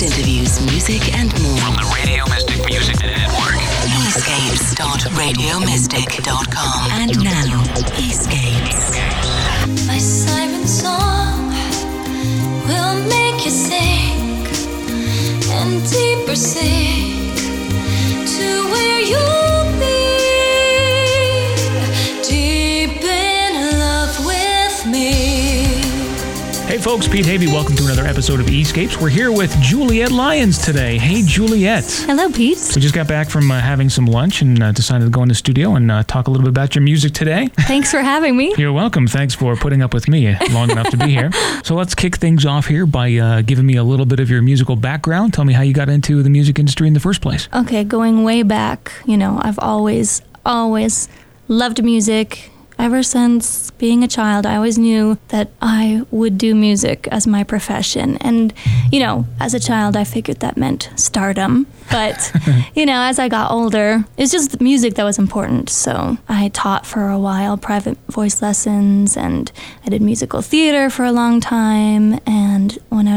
guest interviews, music, and more. From the Radio Mystic Music Network. Escapes.radiomystic.com. And now, Escapes. My siren song will make you sink and deeper sink to where you'll Hey folks, Pete Havey, welcome to another episode of Escapes. We're here with Juliet Lyons today. Hey Juliet. Hello, Pete. We just got back from uh, having some lunch and uh, decided to go in the studio and uh, talk a little bit about your music today. Thanks for having me. You're welcome. Thanks for putting up with me long enough to be here. So let's kick things off here by uh, giving me a little bit of your musical background. Tell me how you got into the music industry in the first place. Okay, going way back, you know, I've always, always loved music. Ever since being a child, I always knew that I would do music as my profession. And, you know, as a child, I figured that meant stardom. But, you know, as I got older, it's just music that was important. So I taught for a while private voice lessons and I did musical theater for a long time. And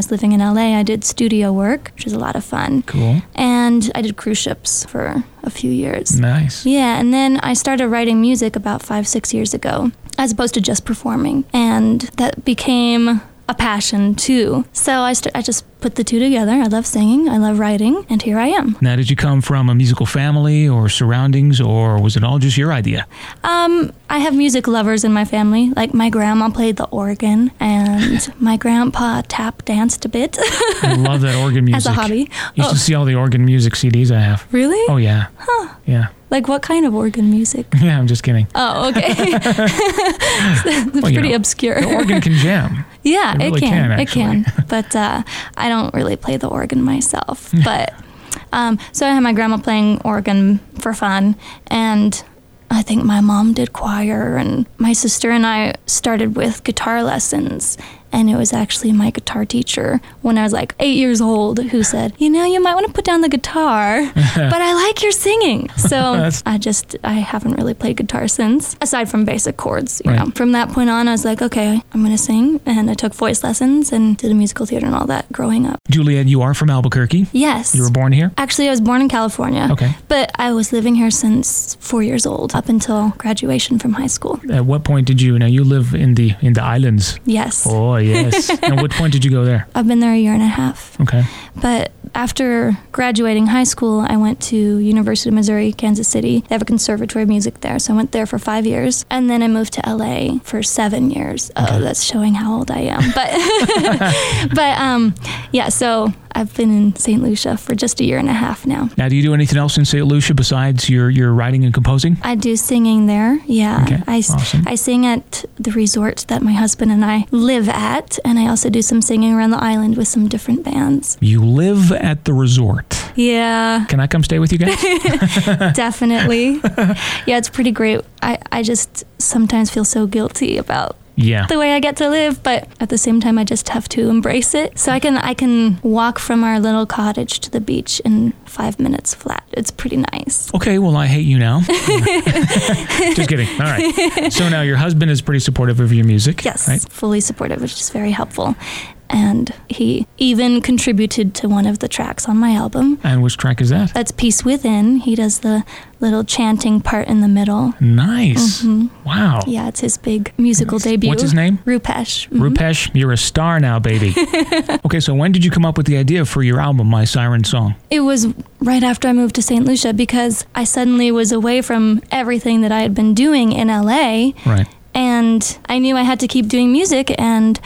was living in LA, I did studio work, which was a lot of fun. Cool. And I did cruise ships for a few years. Nice. Yeah, and then I started writing music about five, six years ago, as opposed to just performing. And that became a passion too. So I, st- I just put the two together. I love singing, I love writing, and here I am. Now, did you come from a musical family or surroundings, or was it all just your idea? Um, I have music lovers in my family. Like my grandma played the organ, and my grandpa tap danced a bit I love that organ music. as a hobby. You Oh, should see all the organ music CDs I have. really? Oh, yeah. Huh. Yeah. Like what kind of organ music? Yeah, I'm just kidding. Oh, okay. it's Well, pretty know, obscure. The organ can jam. Yeah, It it, can. can, it can. But uh, I don't really play the organ myself. but um, so I had my grandma playing organ for fun, and I think my mom did choir, and my sister and I started with guitar lessons. And it was actually my guitar teacher when I was like eight years old who said, You know, you might want to put down the guitar, but I like your singing. So I just, I haven't really played guitar since, aside from basic chords. You Right. know, from that point on, I was like, okay, I'm gonna sing, and I took voice lessons and did a musical theater and all that growing up. Juliet, you are from Albuquerque. Yes. You were born here? Actually, I was born in California. Okay. But I was living here since four years old, up until graduation from high school. At what point did you, now you live in the in the islands. Yes. Oh, yes. and what point did you go there? I've been there a year and a half. Okay. But after graduating high school, I went to University of Missouri, Kansas City. They have a conservatory of music there, so I went there for five years, and then I moved to LA for seven years. Oh, that's showing how old I am. But but um, yeah. So I've been in St. Lucia for just a year and a half now. Now, do you do anything else in St. Lucia besides your, your writing and composing? I do singing there. Yeah, Okay, I, awesome. I sing at the resort that my husband and I live at, and I also do some singing around the island with some different bands. You live at the resort. Yeah. Can I come stay with you guys? Definitely. yeah, it's pretty great. I, I just sometimes feel so guilty about yeah. the way I get to live, but at the same time I just have to embrace it. So I can I can walk from our little cottage to the beach in 5 minutes flat. It's pretty nice. Okay, well, I hate you now. Just kidding. All right. So now your husband is pretty supportive of your music. Yes, Right? fully supportive, which is very helpful. And he even contributed to one of the tracks on my album. And which track is that? That's Peace Within. He does the little chanting part in the middle. Nice. Wow. Mm-hmm. Yeah, it's his big musical debut. What's his name? Rupesh. Mhm. Rupesh, you're a star now, baby. okay, so when did you come up with the idea for your album, My Siren Song? It was right after I moved to St. Lucia because I suddenly was away from everything that I had been doing in LA Right. and I knew I had to keep doing music and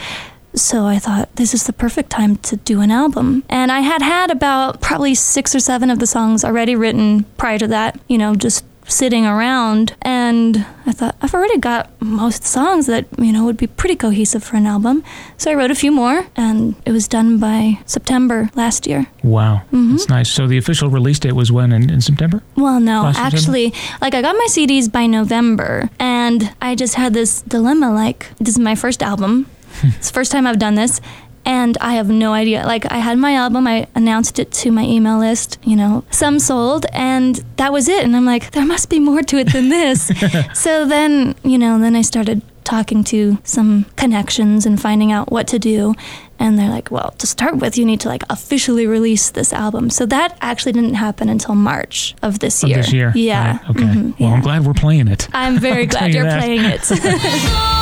so I thought this is the perfect time to do an album. And I had had about probably 6 or 7 of the songs already written prior to that, you know, just sitting around and I thought I've already got most songs that, you know, would be pretty cohesive for an album. So I wrote a few more and it was done by September last year. Wow. Mm-hmm. That's nice. So the official release date was when? In, in September? Well, no, Last September? actually, like I got my CDs by November, and I just had this dilemma. Like, this is my first album. It's the first time I've done this, and I have no idea. Like, I had my album, I announced it to my email list. You know, some sold, and that was it. And I'm like, there must be more to it than this. so then, you know, then I started talking to some connections and finding out what to do. And they're like, well, to start with, you need to like officially release this album. So that actually didn't happen until March of this Of year. this year. Yeah. Right, Okay. Mhm, Well, yeah. I'm glad we're playing it. I'm very glad you you're that. playing it.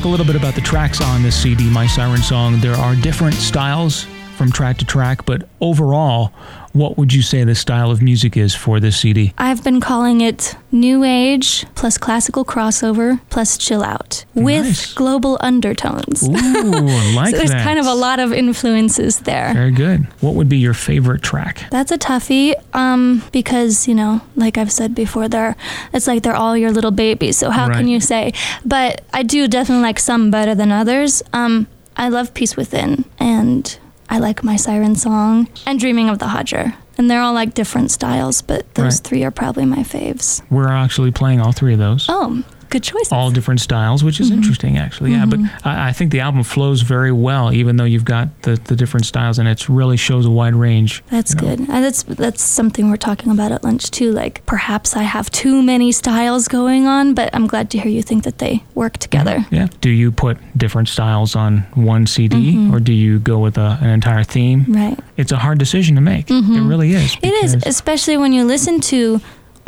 talk a little bit about the tracks on this CD, My Siren Song. There are different styles from track to track, but overall, what would you say the style of music is for this CD? I've been calling it New Age plus classical crossover plus chill out with Nice. global undertones. Ooh, I like so there's that. kind of a lot of influences there. Very good. What would be your favorite track? That's a toughie, um, because you know, like I've said before, they're it's like they're all your little babies. So how Right. can you say? But I do definitely like some better than others. Um, I love Peace Within, and I like My Siren Song and Dreaming of the Hodger, and they're all like different styles. But those Right. three are probably my faves. We're actually playing all three of those. Oh, good choice. All different styles, which is Mm-hmm. interesting, actually. Yeah, but I, I think the album flows very well, even though you've got the, the different styles, and it really shows a wide range. That's know. good. That's that's something we're talking about at lunch too. Like perhaps I have too many styles going on, but I'm glad to hear you think that they work together. Yeah. Do you put different styles on one CD, Mm-hmm. or do you go with a, an entire theme? Right. It's a hard decision to make. It really is. It is, especially when you listen to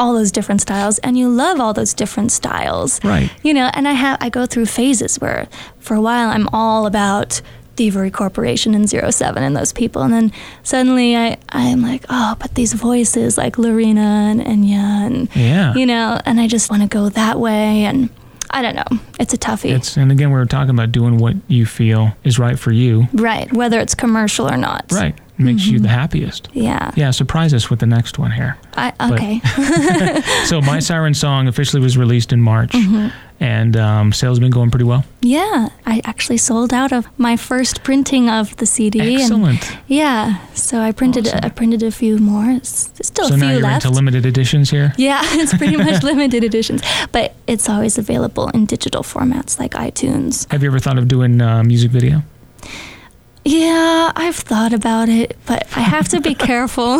all those different styles and you love all those different styles. Right. You know, and I have I go through phases where for a while I'm all about Thievery Corporation and Zero Seven and those people and then suddenly I, I'm like, oh, but these voices like Loreena and Enya and Yeah. you know, and I just want to go that way and I don't know. It's a toughie. It's and again we were talking about doing what you feel is right for you. right, whether it's commercial or not. Right. Makes Mm-hmm. you the happiest. Yeah. Yeah, surprise us with the next one here. I, But- okay. So My Siren Song officially was released in March Mm-hmm. and um, sales have been going pretty well. Yeah, I actually sold out of my first printing of the CD. And Excellent. yeah, so I printed Awesome. I printed a few more. It's there's still a few left. so now you're left. into limited editions here. yeah, it's pretty much limited editions, but it's always available in digital formats like iTunes. Have you ever thought of doing uh, music video? Yeah, I've thought about it, but I have to be careful.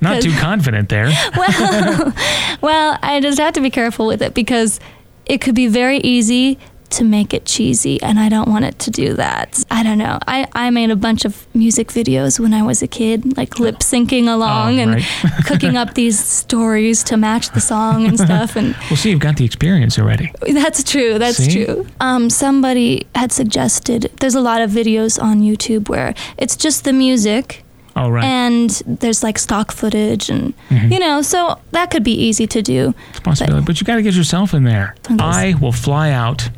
Not too confident there. well, well, I just have to be careful with it because it could be very easy to make it cheesy, and I don't want it to do that. I don't know. I, I made a bunch of music videos when I was a kid, like lip syncing along Oh, and right. cooking up these stories to match the song and stuff. And Well, see, you've got the experience already. that's true. That's See? true. Um, somebody had suggested there's a lot of videos on YouTube where it's just the music Oh, right. and there's like stock footage and Mm-hmm. you know so that could be easy to do It's a possibility, but you got to get yourself in there. One of those- I will fly out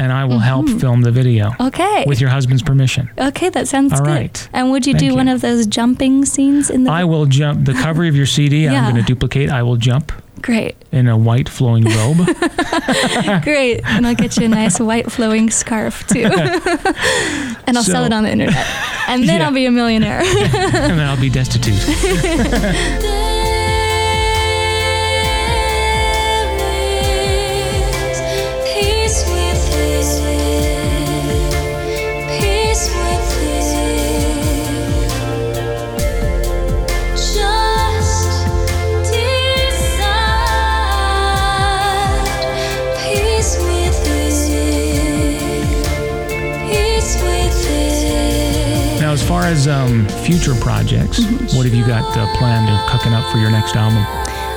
and I will help film the video Mm-hmm. okay with your husband's permission. okay that sounds All good right. and would you Thank do one of those jumping scenes in the I will jump the cover of your CD. I'm going to duplicate. I will jump great in a white flowing robe. great and i'll get you a nice white flowing scarf too and i'll sell it on the internet and then Yeah. i'll be a millionaire and then I'll be destitute. Far as um, future projects, Mm-hmm. what have you got uh, planned or cooking up for your next album?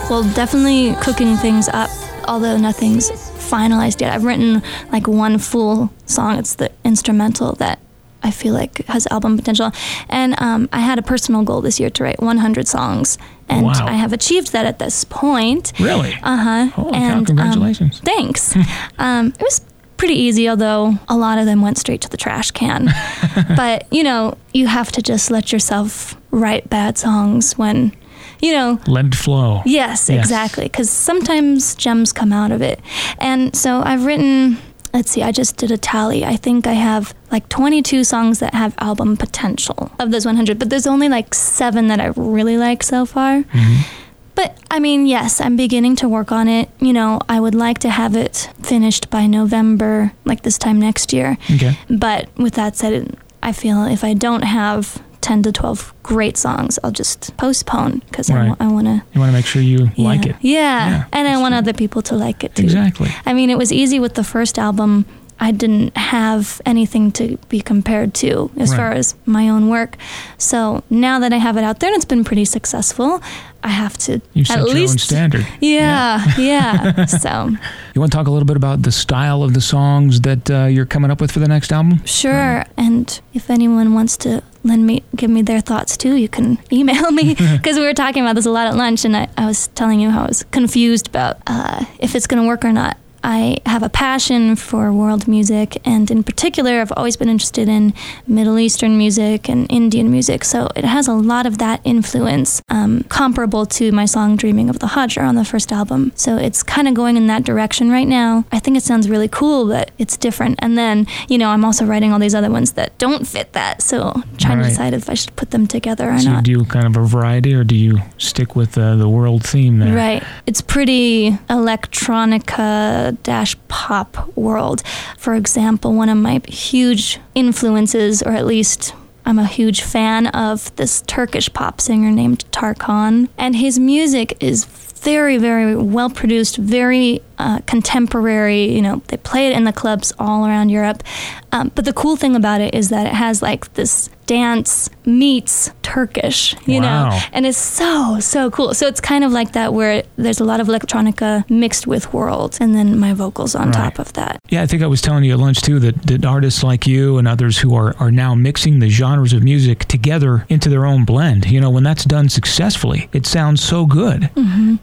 Well, definitely cooking things up, although nothing's finalized yet. I've written like one full song. It's the instrumental that I feel like has album potential. And um, I had a personal goal this year to write 100 songs. And Wow. I have achieved that at this point. Really? Uh huh. Holy cow, congratulations. thanks. um, it was pretty easy, although a lot of them went straight to the trash can. but, you know, you have to just let yourself write bad songs when, you know, Let it flow. Yes, Yes. exactly. Because sometimes gems come out of it. And so I've written let's see, I just did a tally. I think I have like 22 songs that have album potential of those 100, but there's only like seven that I really like so far. Mm-hmm. But I mean, yes, I'm beginning to work on it. You know, I would like to have it finished by November, like this time next year. Okay. But with that said, I feel if I don't have 10 to 12 great songs, I'll just postpone because Right. I, want to. You want to make sure you like it. Yeah. Yeah, and I want true. other people to like it too. Exactly. I mean, it was easy with the first album. I didn't have anything to be compared to as Right. far as my own work. So now that I have it out there and it's been pretty successful, I have to You set at your least own standard. Yeah, yeah. so You want to talk a little bit about the style of the songs that uh, you're coming up with for the next album? sure. And if anyone wants to lend me, give me their thoughts too, you can email me because we were talking about this a lot at lunch, and I, I was telling you how I was confused about uh, if it's going to work or not. I have a passion for world music, and in particular, I've always been interested in Middle Eastern music and Indian music. So it has a lot of that influence, um, comparable to my song "Dreaming of the Hajra" on the first album. So it's kind of going in that direction right now. I think it sounds really cool, but it's different. And then, you know, I'm also writing all these other ones that don't fit that. So trying Right. to decide if I should put them together or not. So you not. do kind of a variety, or do you stick with uh, the world theme there? Right. It's pretty electronica dash pop world. For example, one of my huge influences, or at least I'm a huge fan of this Turkish pop singer named Tarkan, and his music is very, very well produced, very uh, contemporary. You know, they play it in the clubs all around Europe. Um, but the cool thing about it is that it has like this dance meets Turkish, you Wow. know, and it's so so cool. So it's kind of like that where there's a lot of electronica mixed with world, and then my vocals on Right. top of that. Yeah, I think I was telling you at lunch too that, that artists like you and others who are, are now mixing the genres of music together into their own blend. You know, when that's done successfully, it sounds so good.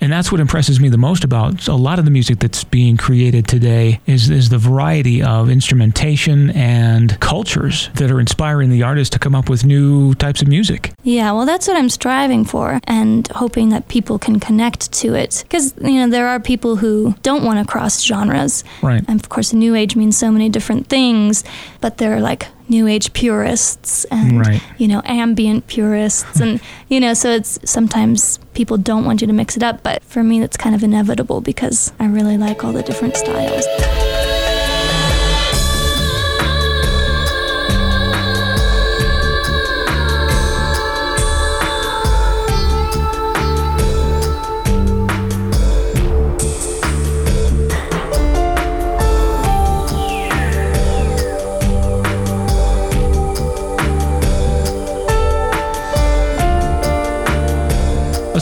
And that's what impresses me the most about a lot of the music that's being created today is, is the variety of instrumentation and cultures that are inspiring the artists to come up with new types of music. Yeah, well, that's what I'm striving for, and hoping that people can connect to it. Because you know there are people who don't want to cross genres, Right. and of course, new age means so many different things. But they're like new age purists and Right. you know ambient purists, and you know so it's sometimes people don't want you to mix it up. But for me, it's kind of inevitable because I really like all the different styles.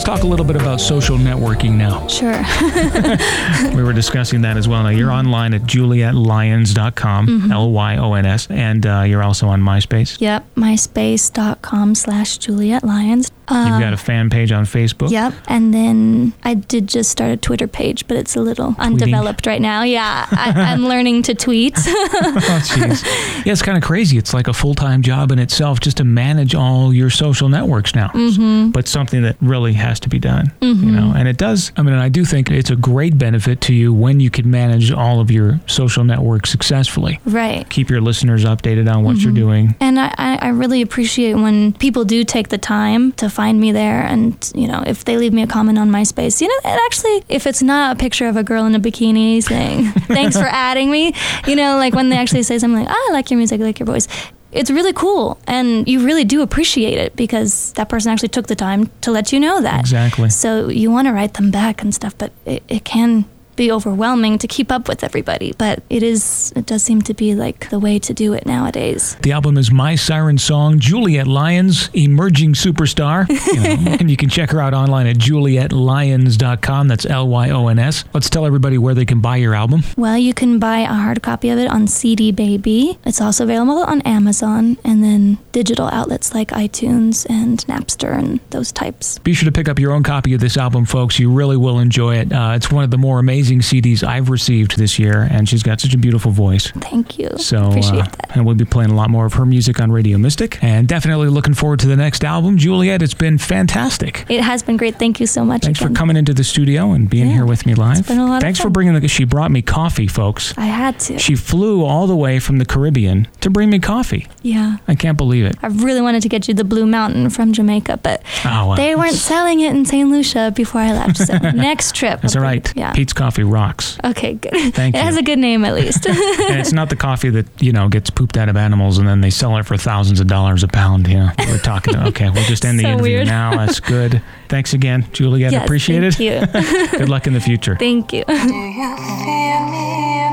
Talk a little bit about social networking now. Sure. we were discussing that as well. Now, you're online at julietlyons.com, L Y O N S, and uh, you're also on MySpace. yep. MySpace.com slash Juliet Lyons. You've got a fan page on Facebook. Yep. And then I did just start a Twitter page, but it's a little undeveloped right now. Yeah. I, I'm learning to tweet. Oh, jeez. yeah, it's kind of crazy. It's like a full time job in itself just to manage all your social networks now. Mm-hmm. But something that really has to be done, you mm-hmm. know. And it does. I mean, I do think it's a great benefit to you when you can manage all of your social networks successfully. right. Keep your listeners updated on what you're mm-hmm. doing. And I, I I really appreciate when people do take the time to find me there. And, you know, if they leave me a comment on MySpace, you know, and actually, if it's not a picture of a girl in a bikini saying, thanks for adding me, you know, like when they actually say something like, oh, I like your music, I like your voice. It's really cool. And you really do appreciate it because that person actually took the time to let you know that. Exactly. So you want to write them back and stuff, but it, it can be overwhelming to keep up with everybody. But it is, it does seem to be like the way to do it nowadays. The album is My Siren Song, Juliet Lyons, emerging superstar. You know, and you can check her out online at julietlyons.com. That's L Y O N S. Let's tell everybody where they can buy your album. Well, you can buy a hard copy of it on CD Baby. It's also available on Amazon and then digital outlets like iTunes and Napster and those types. Be sure to pick up your own copy of this album, folks. You really will enjoy it. Uh, it's one of the more amazing amazing CDs I've received this year, and she's got such a beautiful voice. Thank you. So, appreciate uh, that. and we'll be playing a lot more of her music on Radio Mystic, and definitely looking forward to the next album. Juliet, it's been fantastic. It has been great. Thank you so much. Thanks again. for coming into the studio and being Yeah, here with me live. been a lot of Thanks for bringing the. She brought me coffee, folks. I had to. She flew all the way from the Caribbean to bring me coffee. yeah. I can't believe it. I really wanted to get you the Blue Mountain from Jamaica, but Oh, well. they weren't selling it in St. Lucia before I left. So next trip. That's all right. Yeah. Peet's Coffee rocks. Okay, good. Thank you. it you. has a good name at least. and it's not the coffee that, you know, gets pooped out of animals and then they sell it for thousands of dollars a pound. You know, we're talking. Okay, we'll just end the interview weird. now. That's good. Thanks again, Juliet. yes, Appreciate thank it. you. Good luck in the future. thank you.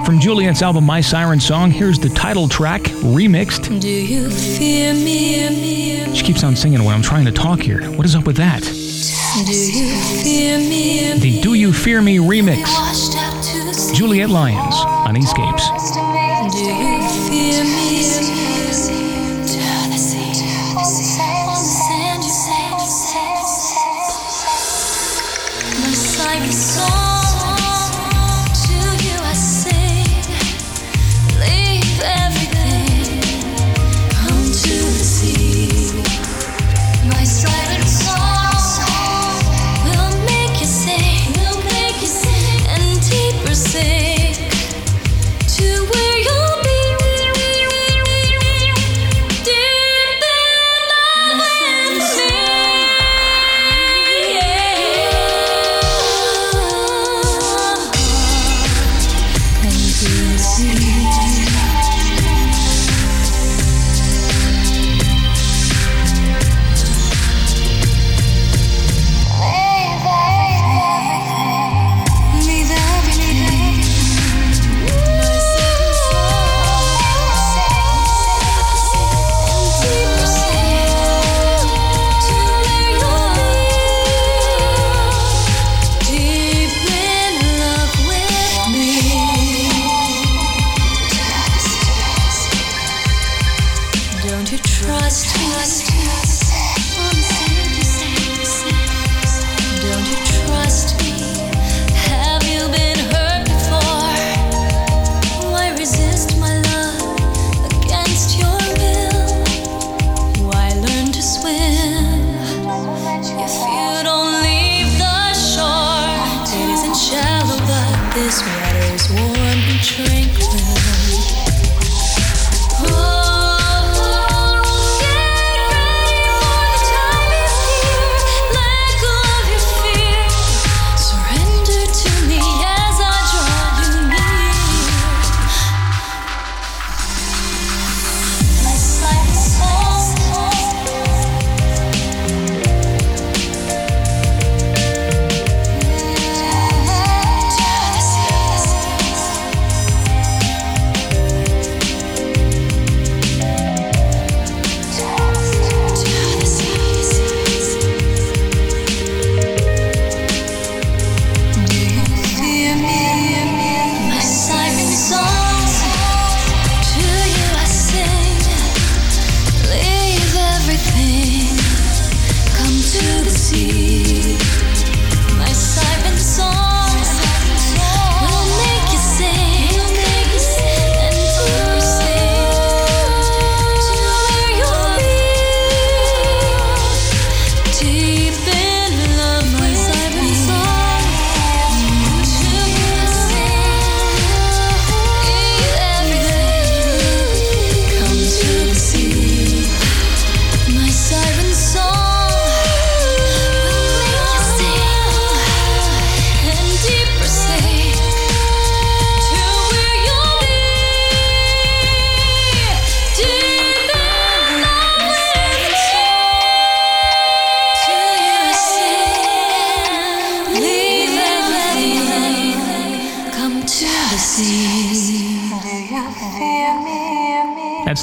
From Juliet's album My Siren Song, here's the title track remixed. Do you fear me? She keeps on singing when I'm trying to talk here. What is up with that? The Do You Fear Me remix. Washed out to sea. Juliet Lyons on Escapes.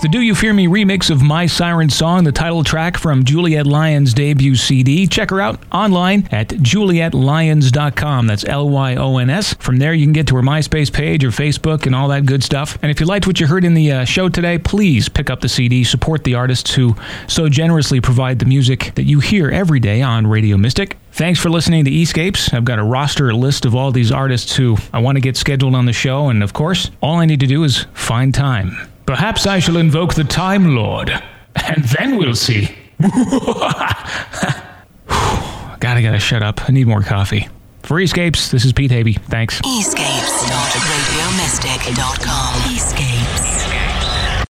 The Do You Fear Me remix of My Siren Song, the title track from Juliet Lyons' debut CD. Check her out online at julietlyons.com. That's L Y O N S. From there, you can get to her MySpace page or Facebook and all that good stuff. And if you liked what you heard in the uh, show today, please pick up the CD, support the artists who so generously provide the music that you hear every day on Radio Mystic. Thanks for listening to Escapes. I've got a roster list of all these artists who I want to get scheduled on the show, and of course, all I need to do is find time. Perhaps I shall invoke the Time Lord, and then we'll see. gotta, gotta shut up. I need more coffee. For Escapes, this is Pete Havey. Thanks. Escapes.radiomystic.com.